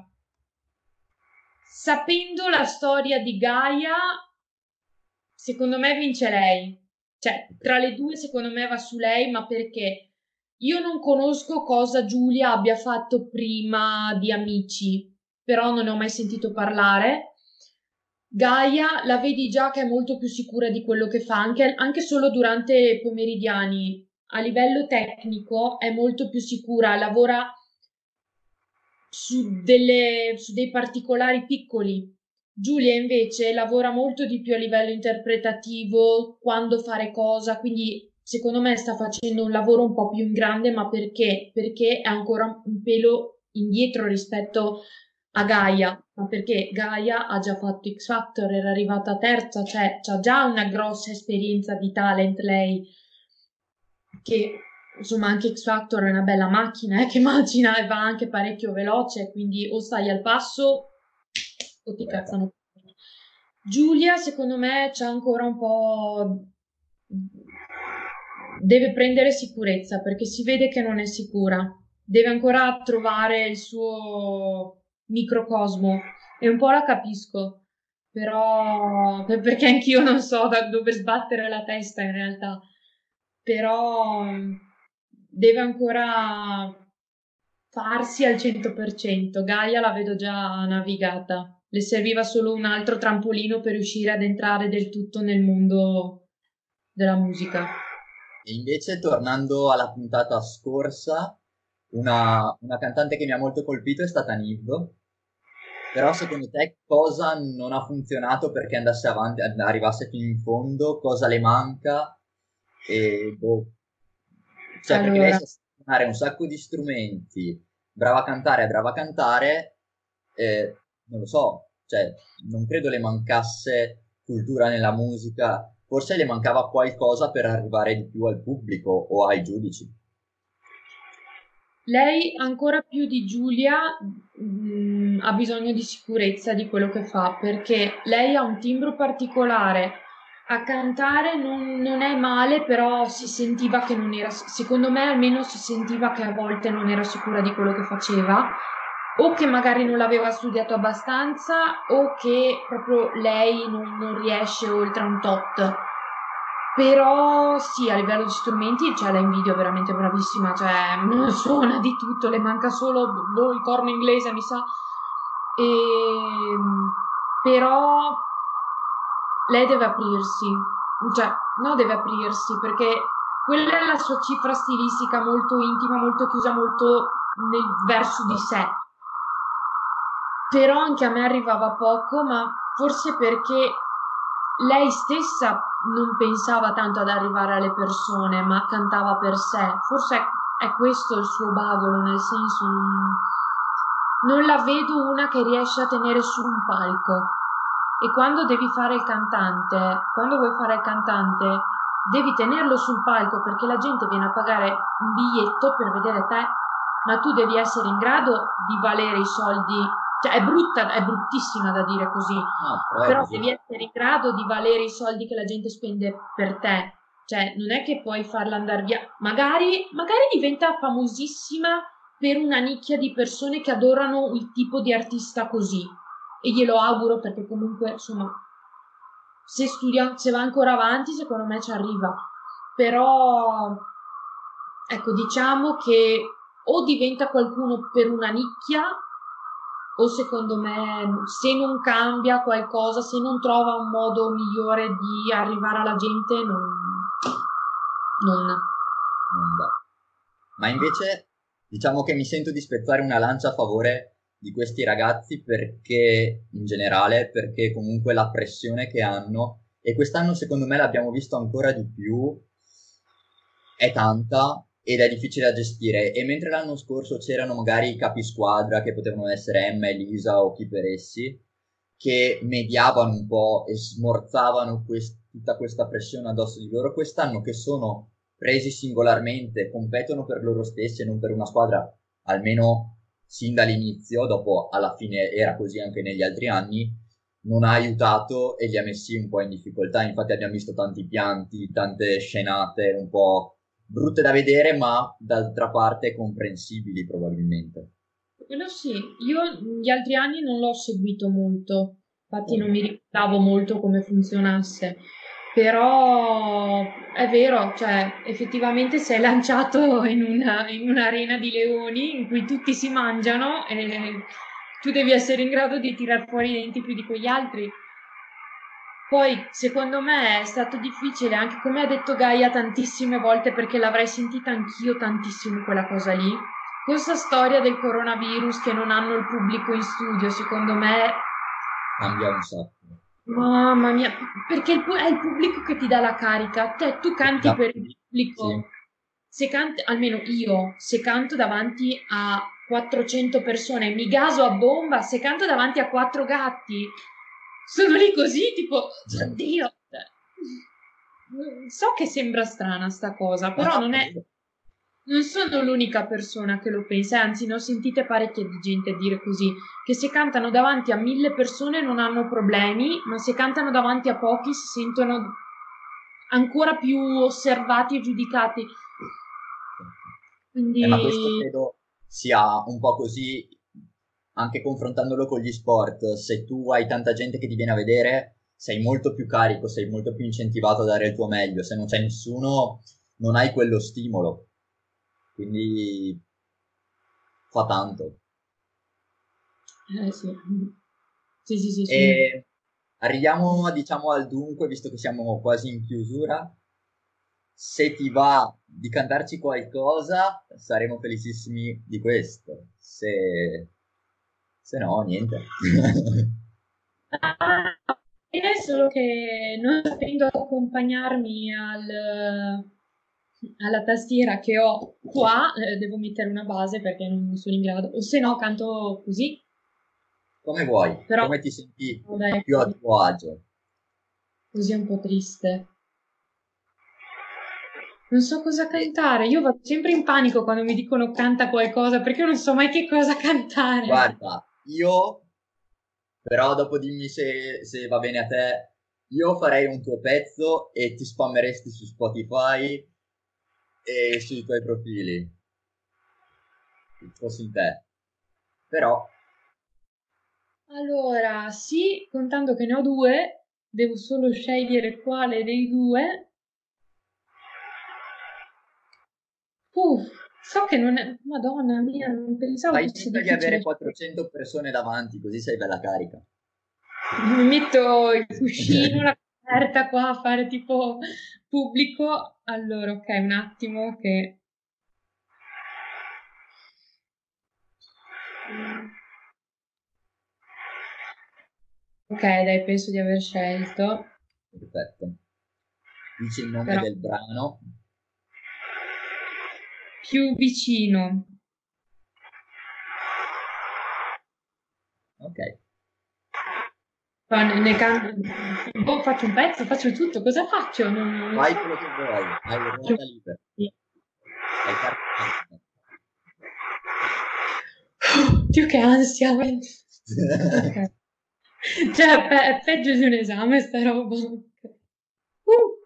sapendo la storia di Gaia, secondo me vince lei. Cioè, tra le due secondo me va su lei, ma perché? Io non conosco cosa Giulia abbia fatto prima di Amici, però non ne ho mai sentito parlare. Gaia la vedi già che è molto più sicura di quello che fa, anche, anche solo durante i pomeridiani. A livello tecnico è molto più sicura, lavora su, delle, su dei particolari piccoli. Giulia invece lavora molto di più a livello interpretativo, quando fare cosa, quindi secondo me sta facendo un lavoro un po' più in grande, ma perché? Perché è ancora un pelo indietro rispetto a Gaia, ma perché Gaia ha già fatto X Factor, era arrivata terza, cioè ha già una grossa esperienza di talent lei, che insomma anche X Factor è una bella macchina eh, che <laughs> macina e va anche parecchio veloce, quindi o stai al passo o ti cazzano. Giulia, secondo me, c'è ancora un po'. Deve prendere sicurezza perché si vede che non è sicura. Deve ancora trovare il suo microcosmo e un po' la capisco, però perché anch'io non so da dove sbattere la testa in realtà, però deve ancora farsi al 100%. Gaia la vedo già navigata. Le serviva solo un altro trampolino per riuscire ad entrare del tutto nel mondo della musica. E invece, tornando alla puntata scorsa, una, una cantante che mi ha molto colpito è stata Niv. Però secondo te cosa non ha funzionato perché andasse avanti, arrivasse fino in fondo? Cosa le manca? E boh, cioè, allora. perché lei sa suonare un sacco di strumenti, brava a cantare, brava a cantare, eh, non lo so, cioè, non credo le mancasse cultura nella musica, forse le mancava qualcosa per arrivare di più al pubblico o ai giudici. Lei, ancora più di Giulia, mh, mm, ha bisogno di sicurezza di quello che fa, perché lei ha un timbro particolare, a cantare non, non, è male, però si sentiva che non era, secondo me almeno si sentiva che a volte non era sicura di quello che faceva, o che magari non l'aveva studiato abbastanza, o che proprio lei non, non riesce oltre un tot. Però sì, a livello di strumenti, cioè la invidio veramente bravissima, cioè suona di tutto, le manca solo boh, il corno inglese, mi sa. E, ehm, però lei deve aprirsi, cioè, no, deve aprirsi perché quella è la sua cifra stilistica molto intima, molto chiusa, molto nel verso di sé. Però anche a me arrivava poco, ma forse perché lei stessa non pensava tanto ad arrivare alle persone, ma cantava per sé. Forse è, questo il suo bagolo, nel senso non, non la vedo una che riesce a tenere su un palco e quando devi fare il cantante, quando vuoi fare il cantante, devi tenerlo sul palco perché la gente viene a pagare un biglietto per vedere te, ma tu devi essere in grado di valere i soldi. Cioè, è brutta, è bruttissima da dire così, no, però, devi essere in grado di valere i soldi che la gente spende per te. Cioè, non è che puoi farla andare via. Magari, magari diventa famosissima per una nicchia di persone che adorano il tipo di artista così e glielo auguro perché comunque insomma se studia, se va ancora avanti secondo me ci arriva però ecco diciamo che o diventa qualcuno per una nicchia o secondo me se non cambia qualcosa se non trova un modo migliore di arrivare alla gente non non, non va. Ma invece diciamo che mi sento di spezzare una lancia a favore di questi ragazzi perché in generale, perché comunque la pressione che hanno e quest'anno secondo me l'abbiamo visto ancora di più, è tanta ed è difficile da gestire e mentre l'anno scorso c'erano magari i capi squadra che potevano essere Emma, Elisa o chi per essi che mediavano un po' e smorzavano quest- tutta questa pressione addosso di loro quest'anno che sono presi singolarmente, competono per loro stessi e non per una squadra almeno sin dall'inizio, dopo alla fine era così anche negli altri anni, non ha aiutato e li ha messi un po' in difficoltà. Infatti abbiamo visto tanti pianti, tante scenate un po' brutte da vedere, ma d'altra parte comprensibili probabilmente. Quello sì, io gli altri anni non l'ho seguito molto, infatti non mi ricordavo molto come funzionasse. Però è vero, cioè effettivamente sei lanciato in, una, in un'arena di leoni in cui tutti si mangiano e tu devi essere in grado di tirar fuori i denti più di quegli altri. Poi, secondo me, è stato difficile, anche come ha detto Gaia tantissime volte, perché l'avrei sentita anch'io tantissimo quella cosa lì. Questa storia del coronavirus che non hanno il pubblico in studio, secondo me... Cambia un sacco. Mamma mia, perché è il pubblico che ti dà la carica. Te, tu canti per il pubblico. Sì. Se canti, almeno io, se canto davanti a 400 persone, mi gaso a bomba. Se canto davanti a quattro gatti, sono lì così, tipo, oddio. So che sembra strana sta cosa, però non è, non sono l'unica persona che lo pensa, anzi ne ho sentite parecchie di gente dire così, che se cantano davanti a mille persone non hanno problemi, ma se cantano davanti a pochi si sentono ancora più osservati e giudicati. Quindi... Eh, ma questo credo sia un po' così anche confrontandolo con gli sport. Se tu hai tanta gente che ti viene a vedere, sei molto più carico, sei molto più incentivato a dare il tuo meglio. Se non c'è nessuno, non hai quello stimolo. Quindi fa tanto. Eh sì. Sì, sì, sì. sì. E arriviamo, diciamo, al dunque, visto che siamo quasi in chiusura. Se ti va di cantarci qualcosa, saremo felicissimi di questo. Se, se no, niente. È solo che non sapendo accompagnarmi al, alla tastiera che ho qua, eh, devo mettere una base perché non sono in grado, o se no canto così. Come vuoi, Però, come ti senti vabbè, più a tuo agio. Così è un po' triste. Non so cosa cantare, io vado sempre in panico quando mi dicono canta qualcosa perché non so mai che cosa cantare. Guarda, io, però dopo dimmi se, se va bene a te, io farei un tuo pezzo e ti spammeresti su Spotify e sui tuoi profili. Fossi in te. Però... Allora, sì, contando che ne ho due, devo solo scegliere quale dei due. Uff, so che non è... Madonna mia, non pensavo Fai finta di avere 400 persone davanti, così sei bella carica. Mi metto il cuscino, la coperta qua a fare tipo pubblico. Allora, ok, un attimo che... Ok, dai, penso di aver scelto. Perfetto. Dici il nome Però... del brano. Più vicino. Ok. Ne can... boh, faccio un pezzo, faccio tutto, cosa faccio? Non, Fai quello che vuoi, hai la ruota libera. Sì. Hai carta. Dio che ansia. okay. <laughs> Cioè, pe- è peggio di un esame sta roba. Uh.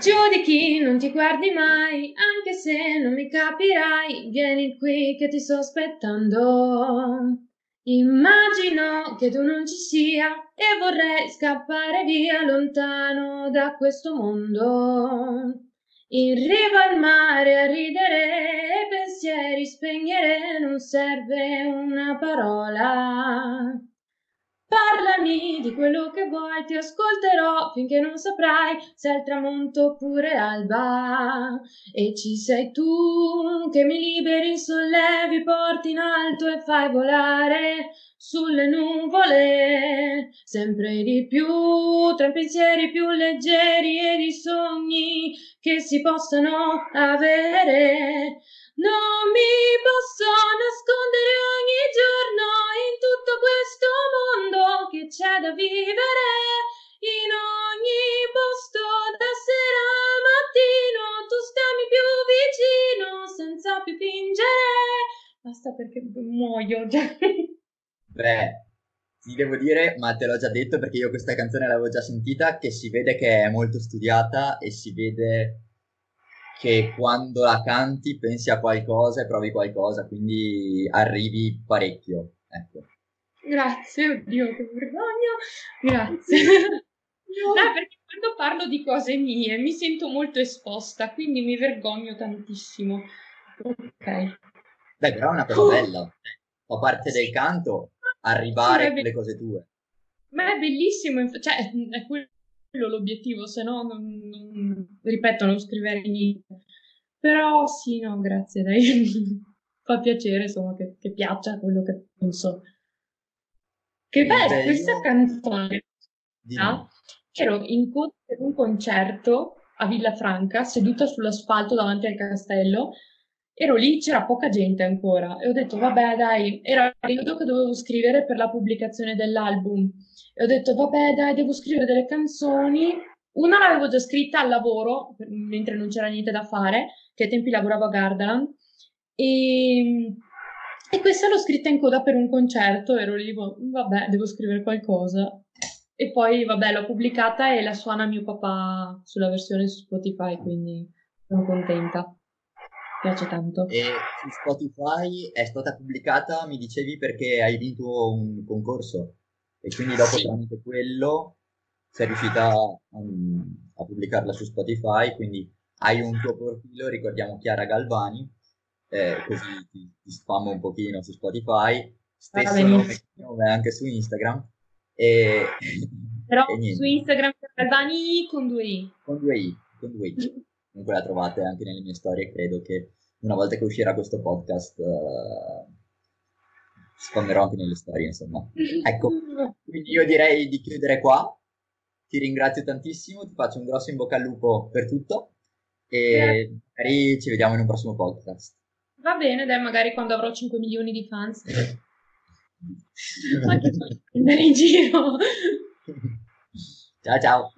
Giudichi, non ti guardi mai, anche se non mi capirai, vieni qui che ti sto aspettando. Immagino che tu non ci sia e vorrei scappare via lontano da questo mondo. In riva al mare a ridere pensieri spegnere non serve una parola. Parlami di quello che vuoi, ti ascolterò finché non saprai se è il tramonto oppure l'alba. E ci sei tu che mi liberi, sollevi, porti in alto e fai volare sulle nuvole, sempre di più, tra pensieri più leggeri e di sogni che si possano avere. Non mi posso nascondere ogni giorno in tutto questo mondo che c'è da vivere. In ogni posto da sera a mattino tu stammi più vicino senza più fingere. Basta perché muoio <laughs> già. Beh, ti devo dire, ma te l'ho già detto perché io questa canzone l'avevo già sentita, che si vede che è molto studiata e si vede che quando la canti pensi a qualcosa e provi qualcosa, quindi arrivi parecchio. Ecco. Grazie, oddio, che vergogna. Grazie. <laughs> No, <laughs> perché quando parlo di cose mie mi sento molto esposta, quindi mi vergogno tantissimo. Ok. Beh, però è una cosa bella. Fa parte del canto arrivare sì, alle cose tue. Ma è bellissimo, cioè è quello l'obiettivo, se no, non, non, ripeto, non scriverei niente. Però sì, no, grazie, dai. <laughs> Fa piacere, insomma, che, che, piaccia quello che penso. Che beh, questa canzone, no? ero in un concerto a Villafranca, seduta sull'asfalto davanti al castello, ero lì, c'era poca gente ancora. E ho detto, vabbè, dai, era il periodo che dovevo scrivere per la pubblicazione dell'album. E ho detto, vabbè, dai, devo scrivere delle canzoni. Una l'avevo già scritta al lavoro, mentre non c'era niente da fare, che ai tempi lavoravo a Gardaland, e, e questa l'ho scritta in coda per un concerto, ero lì, boh, vabbè, devo scrivere qualcosa. E poi, vabbè, l'ho pubblicata e la suona mio papà sulla versione su Spotify, quindi sono contenta. Piace tanto. E su Spotify è stata pubblicata, mi dicevi, perché hai vinto un concorso e quindi dopo sì. tramite quello sei riuscita a, a, pubblicarla su Spotify, quindi hai un tuo profilo, ricordiamo Chiara Galvani, eh, così ti, ti spammo un pochino su Spotify, stesso nome, nome anche su Instagram. E, Però <laughs> e su Instagram Galvani con due i. Con due i, con due i. <laughs> Comunque la trovate anche nelle mie storie, credo che una volta che uscirà questo podcast uh, spammerò anche nelle storie, insomma. <laughs> Ecco, quindi io direi di chiudere qua. Ti ringrazio tantissimo, ti faccio un grosso in bocca al lupo per tutto e magari ci vediamo in un prossimo podcast. Va bene, dai, magari quando avrò 5 milioni di fans. <laughs> Ma che in giro. Ciao ciao.